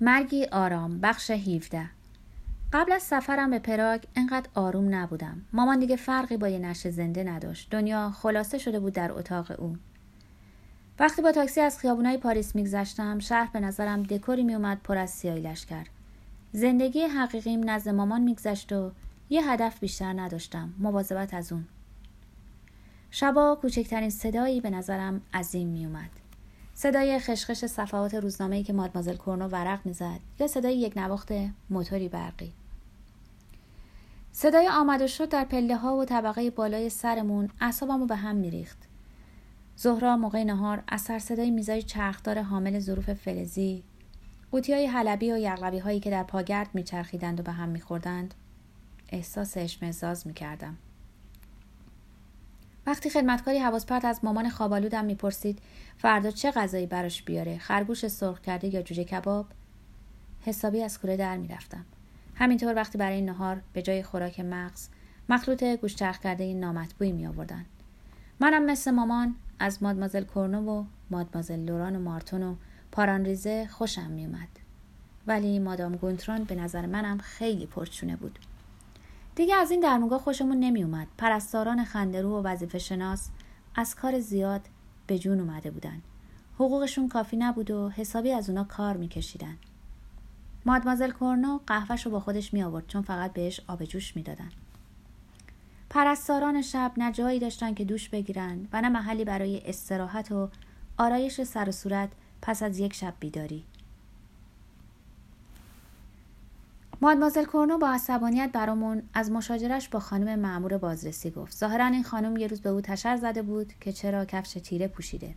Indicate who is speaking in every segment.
Speaker 1: مرگی آرام بخش 17 قبل از سفرم به پراگ انقدر آروم نبودم. مامان دیگه فرقی با یه نشه زنده نداشت. دنیا خلاصه شده بود در اتاق اون وقتی با تاکسی از خیابونای پاریس میگذشتم شهر به نظرم دکوری میومد پر از سیاهی لشکر. زندگی حقیقیم نزد مامان میگذشت و یه هدف بیشتر نداشتم. مواظبت از اون. شبا کوچکترین صدایی به نظرم عظیم میومد صدای خشخش صفحات روزنامه‌ای که مادمازل کورنو ورق می‌زد یا صدای یک نواخت موتوری برقی. صدای آمد و شد در پله ها و طبقه بالای سرمون اعصابمو به هم میریخت. زهرا موقع نهار از سر صدای میزای چرخدار حامل ظروف فلزی قوطی های حلبی و یغلبی هایی که در پاگرد میچرخیدند و به هم میخوردند احساس اشمزاز می‌کردم. وقتی خدمتکاری حواس پرت از مامان خوابالودم می‌پرسید فردا چه غذایی براش بیاره؟ خرگوش سرخ کرده یا جوجه کباب؟ حسابی از کوره در می‌رفتم. همینطور وقتی برای نهار به جای خوراک مغز مخلوط گوشترخ کرده نامطبوعی می آوردن. منم مثل مامان از مادمازل کورنو و مادمازل لوران و مارتون و پارانریزه خوشم میومد ولی مادام گونترون به نظر منم خیلی پرچونه بود. دیگه از این درمونگاه خوشمون نمیومد پرستاران خندرو و وظیفه شناس از کار زیاد به جون اومده بودن. حقوقشون کافی نبود و حسابی از اونا کار میکشیدن. مادمازل کورنو قهوهش رو با خودش می آورد چون فقط بهش آب جوش می‌دادن. پرستاران شب نه جایی داشتن که دوش بگیرن و نه محلی برای استراحت و آرایش سر و صورت پس از یک شب بیداری. مادمازل کورنو با عصبانیت برامون از مشاجرش با خانم معمور بازرسی گفت. ظاهرا این خانم یه روز به او تشر زده بود که چرا کفش تیره پوشیده.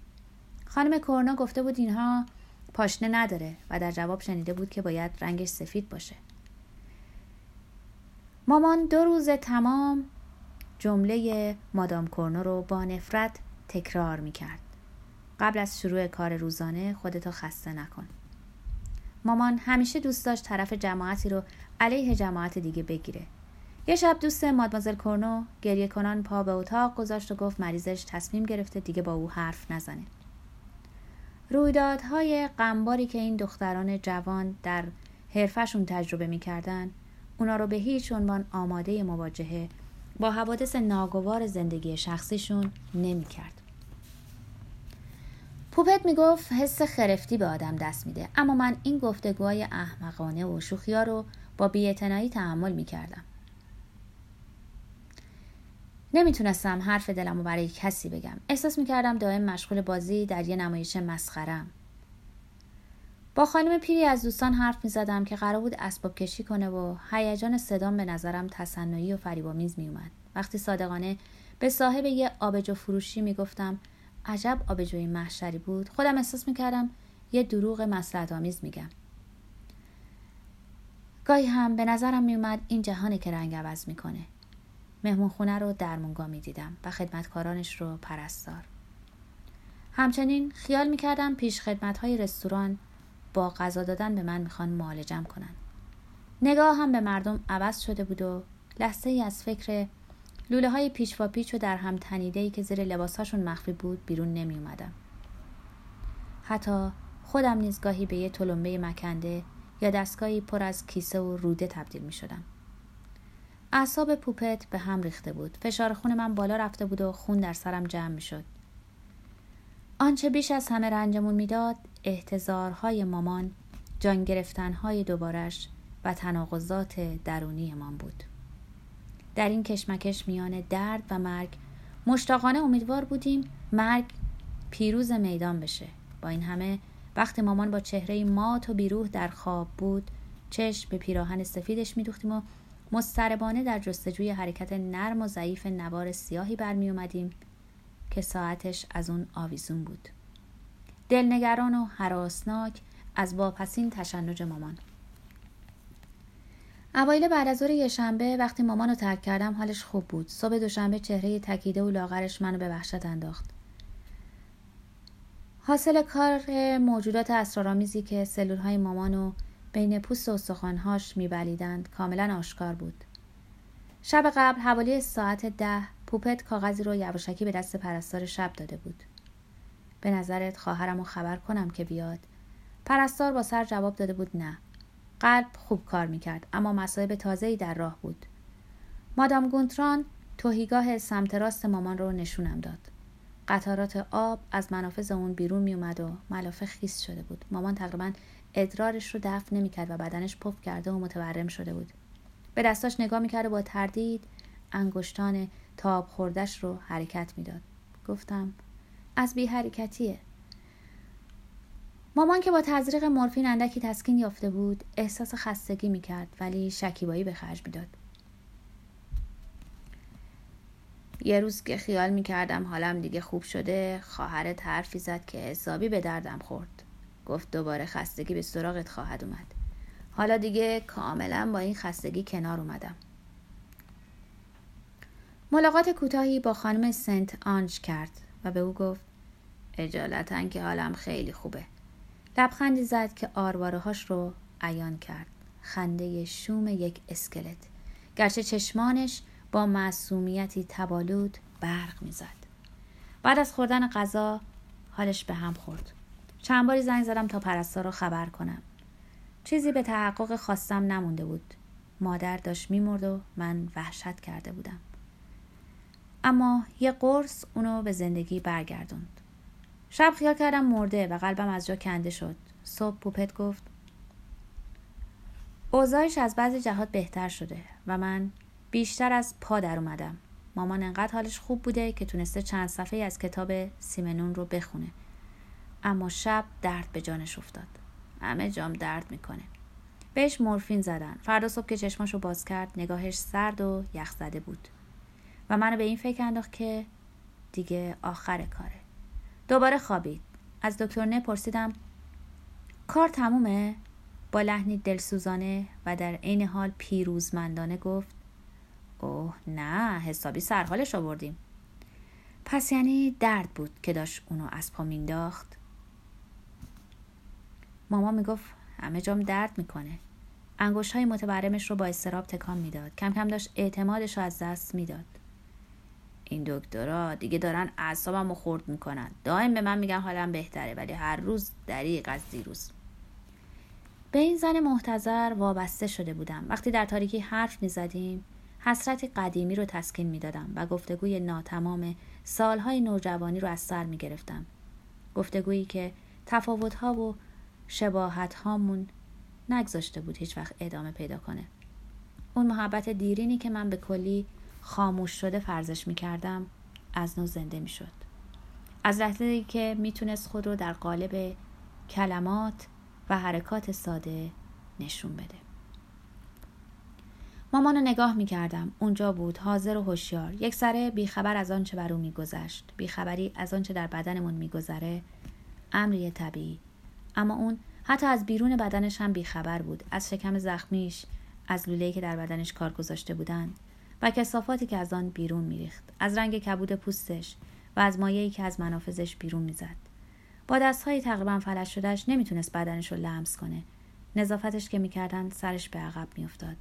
Speaker 1: خانم کورنو گفته بود اینها پاشنه نداره و در جواب شنیده بود که باید رنگش سفید باشه. مامان دو روز تمام جمله مادام کورنو رو با نفرت تکرار می‌کرد. قبل از شروع کار روزانه خودتو خسته نکن. مامان همیشه دوست داشت طرف جماعتی رو علیه جماعت دیگه بگیره یه شب دوست مادمازل کورنو گریه کنان پا به اتاق گذاشت و گفت مریضش تصمیم گرفته دیگه با او حرف نزنه رویدادهای غمباری که این دختران جوان در حرفشون تجربه می‌کردن اونا رو به هیچ عنوان آماده مواجهه با حوادث ناگوار زندگی شخصیشون نمی‌کرد. پوپت می‌گفت حس خرفتی به آدم دست میده. اما من این گفتگوهای احمقانه و شوخیا رو با بیاعتنایی تحمل می‌کردم. نمی‌تونستم حرف دلم رو برای کسی بگم. احساس می‌کردم دائم مشغول بازی در یه نمایش مسخرم با خانم پیری از دوستان حرف می‌زدم که قرار بود اسباب کشی کنه و هیجان صدام به نظرم تصنعی و فریبامیز میومد وقتی صادقانه به صاحب یه آبجو فروشی می‌گفتم عجب آبجوی محشری بود. خودم احساس می‌کردم یه دروغ مسلحت آمیز میگم. گاهی هم به نظرم میومد این جهانی که رنگ عوض می‌کنه. مهمون خونه رو درمونگاه می‌دیدم و خدمتکارانش رو پرستار. همچنین خیال می‌کردم پیش خدمت های رستوران با غذا دادن به من می‌خوان معالجم کنن. نگاه هم به مردم عوض شده بود و لحظه ای از فکر لوله های پیچ و پیچ و در هم تنیده ای که زیر لباسهاشون مخفی بود بیرون نمی اومدم. حتی خودم نیز گاهی به یه تلمبه مکنده یا دستگاهی پر از کیسه و روده تبدیل می شدم. اعصاب پوپت به هم ریخته بود. فشار خون من بالا رفته بود و خون در سرم جمع می شد. آنچه بیش از همه رنجمون می‌داد احتضارهای مامان جان گرفتنهای دوبارش و تناقضات درونیمان بود. در این کشمکش میان درد و مرگ. مشتاقانه امیدوار بودیم مرگ پیروز میدان بشه. با این همه وقتی مامان با چهره مات و بیروح در خواب بود چشم به پیراهن سفیدش میدوختیم و مستربانه در جستجوی حرکت نرم و ضعیف نوار سیاهی برمی اومدیم که ساعتش از اون آویزون بود. دلنگران و حراسناک از واپسین تشنج مامان. اوایل بعد از ظهر یه وقتی مامان رو ترک کردم حالش خوب بود. صبح دوشنبه چهره تکیده و لاغرش منو به وحشت انداخت. حاصل کار موجودات اسرارآمیزی که سلول های مامانو بین پوست و استخوانهاش میبلیدند کاملا آشکار بود. شب قبل حوالی ساعت ده پوپت کاغذی رو یواشکی به دست پرستار شب داده بود. به نظرت خواهرم خبر کنم که بیاد؟ پرستار با سر جواب داده بود نه. قلب خوب کار می‌کرد اما مصائب تازه‌ای در راه بود. مادام گونتران توهیگاه سمت راست مامان رو نشونم داد. قطارات آب از منافذ اون بیرون میومد و ملافه خیس شده بود. مامان تقریبا ادرارش رو دفع نمی‌کرد و بدنش پف کرده و متورم شده بود. به دستاش نگاه می‌کرد و با تردید انگشتان تاب خوردش رو حرکت می‌داد. گفتم از بی حرکتیه مامان که با تزریق مورفین اندکی تسکین یافته بود احساس خستگی می‌کرد ولی شکیبایی به خرج می‌داد. یه روز که خیال می‌کردم حالم دیگه خوب شده خواهرت حرفی زد که حسابی به دردم خورد. گفت دوباره خستگی به سراغت خواهد اومد. حالا دیگه کاملا با این خستگی کنار اومدم. ملاقات کوتاهی با خانم سنت آنج کرد و به او گفت اجالتا که حالم خیلی خوبه. لبخندی زد که آرواره هاش رو عیان کرد. خنده شوم یک اسکلت. گرچه چشمانش با معصومیتی تبالود برق می‌زد. بعد از خوردن غذا حالش به هم خورد. چند باری زنگ زدم تا پرستار رو خبر کنم. چیزی به تحقق خواستم نمونده بود. مادر داشت میمرد و من وحشت کرده بودم. اما یه قرص اونو به زندگی برگردوند. شب خیال کردم مرده و قلبم از جا کنده شد. صبح پوپت گفت اوضاعش از بعضی جهات بهتر شده و من بیشتر از پا در اومدم. مامان انقدر حالش خوب بوده که تونسته چند صفحه از کتاب سیمنون رو بخونه. اما شب درد به جانش افتاد. همه جام درد می‌کنه. بهش مورفین زدن. فردا صبح که چشماشو باز کرد نگاهش سرد و یخ زده بود. و منو به این فکر انداخت که دیگه آخر کاره. دوباره خوابید. از دکتر نه پرسیدم کار تمومه؟ با لحنی دلسوزانه و در عین حال پیروزمندانه گفت اوه نه حسابی سرحالش آوردیم. پس یعنی درد بود که داشت اونو از پا مینداخت؟ ماما می‌گفت همه جام درد می‌کنه. انگوش های متورمش رو با استراب تکان می‌داد. کم کم داشت اعتمادش رو از دست می‌داد. این دکترها دیگه دارن اعصابم رو خورد می‌کنن. دائم به من میگن حالم بهتره ولی هر روز دریق از دیروز. به این زن محتظر وابسته شده بودم. وقتی در تاریکی حرف می‌زدیم حسرت قدیمی رو تسکین می‌دادم و گفتگوی ناتمام سالهای نوجوانی رو از سر می‌گرفتم. گفتگویی که تفاوتها و شباهت هامون نگذاشته بود هیچ وقت ادامه پیدا کنه. اون محبت دیرینی که من به کلی خاموش شده فرزش می کردم از نو زنده می شد. از لحظه که می‌تونست خود رو در قالب کلمات و حرکات ساده نشون بده. مامان رو نگاه می کردم. اونجا بود حاضر و هوشیار. یک سره بیخبر از آنچه بر او میگذشت. بیخبری از آنچه در بدنمون میگذره. امری طبیعی. اما اون حتی از بیرون بدنش هم بیخبر بود. از شکم زخمیش. از لوله‌ای که در بدنش کار گذاشته بودند. و کسافاتی که از آن بیرون میریخت. از رنگ کبود پوستش و از مایهی که از منافذش بیرون می‌زد. با دستهای تقریبا فلش شدهش نمی‌تونست بدنش رو لمس کنه. نظافتش که می‌کردن سرش به عقب میافتاد.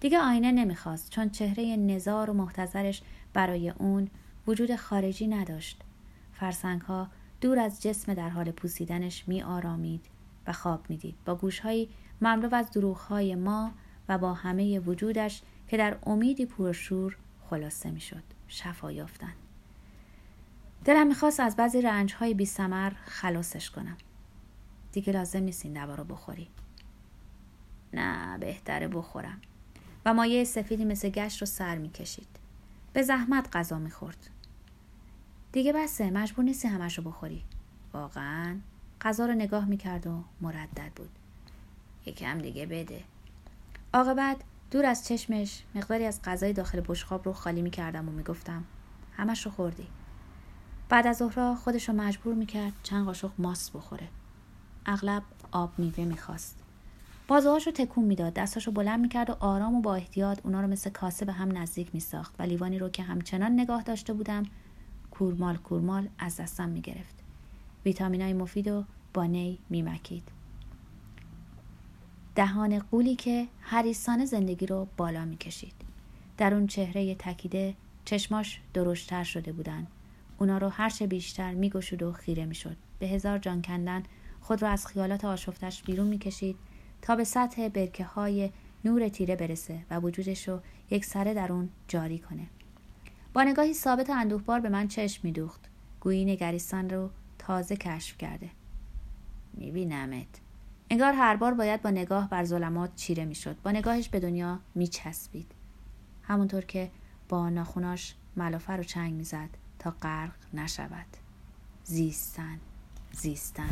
Speaker 1: دیگه آینه نمی‌خواست چون چهره نزار و محتظرش برای اون وجود خارجی نداشت. فرسنگ ها دور از جسم در حال پوسیدنش می آرامید و خواب می‌دید. با گوشهایی مملو از دروغهای ما و با همه وجودش که در امیدی پرشور خلاصه می‌شد شفا یافتن. دلم می‌خواست از بعضی رنج های بی سمر خلاصش کنم. دیگه لازم نیست این دوا بخوری. نه بهتره بخورم. و مایه سفیدی مثل گشت رو سر می‌کشید. به زحمت غذا می‌خورد. دیگه بسه مجبور نیستی همش رو بخوری. واقعا غذا رو نگاه می‌کرد و مردد بود. یکم دیگه بده. عاقبت دور از چشمش مقداری از غذای داخل بشقاب رو خالی می‌کردم و می‌گفتم همش رو خوردی. بعد از ظهرا خودش رو مجبور می‌کرد چند قاشق ماست بخوره. اغلب آب میوه می‌خواست. بازوهاش رو تکون می‌داد دستاش رو بلند می‌کرد و آرام و با احتیاط اونا رو مثل کاسه به هم نزدیک میساخت و لیوانی رو که همچنان نگاه داشته بودم کورمال کورمال از دستم می‌گرفت. ویتامینای مفید و با نی میمکید. دهان قولی که حریصانه زندگی رو بالا می‌کشید. در اون چهره تکیده چشماش درشتر شده بودن. اونا رو هرچه بیشتر میگشود و خیره می‌شد. به هزار جان کندن خود را از خیالات آشفتش بیرون می‌کشید تا به سطح برکه های نور تیره برسه و وجودش رو یک سره در اون جاری کنه. با نگاهی ثابت اندوهبار به من چشم میدوخت. گویی نگریستان رو تازه کشف کرده. میبینمت. انگار هر بار باید با نگاه بر ظلمات چیره می‌شد. با نگاهش به دنیا میچسبید. همونطور که با ناخوناش ملافه رو چنگ می‌زد تا غرق نشود. زیستن زیستن.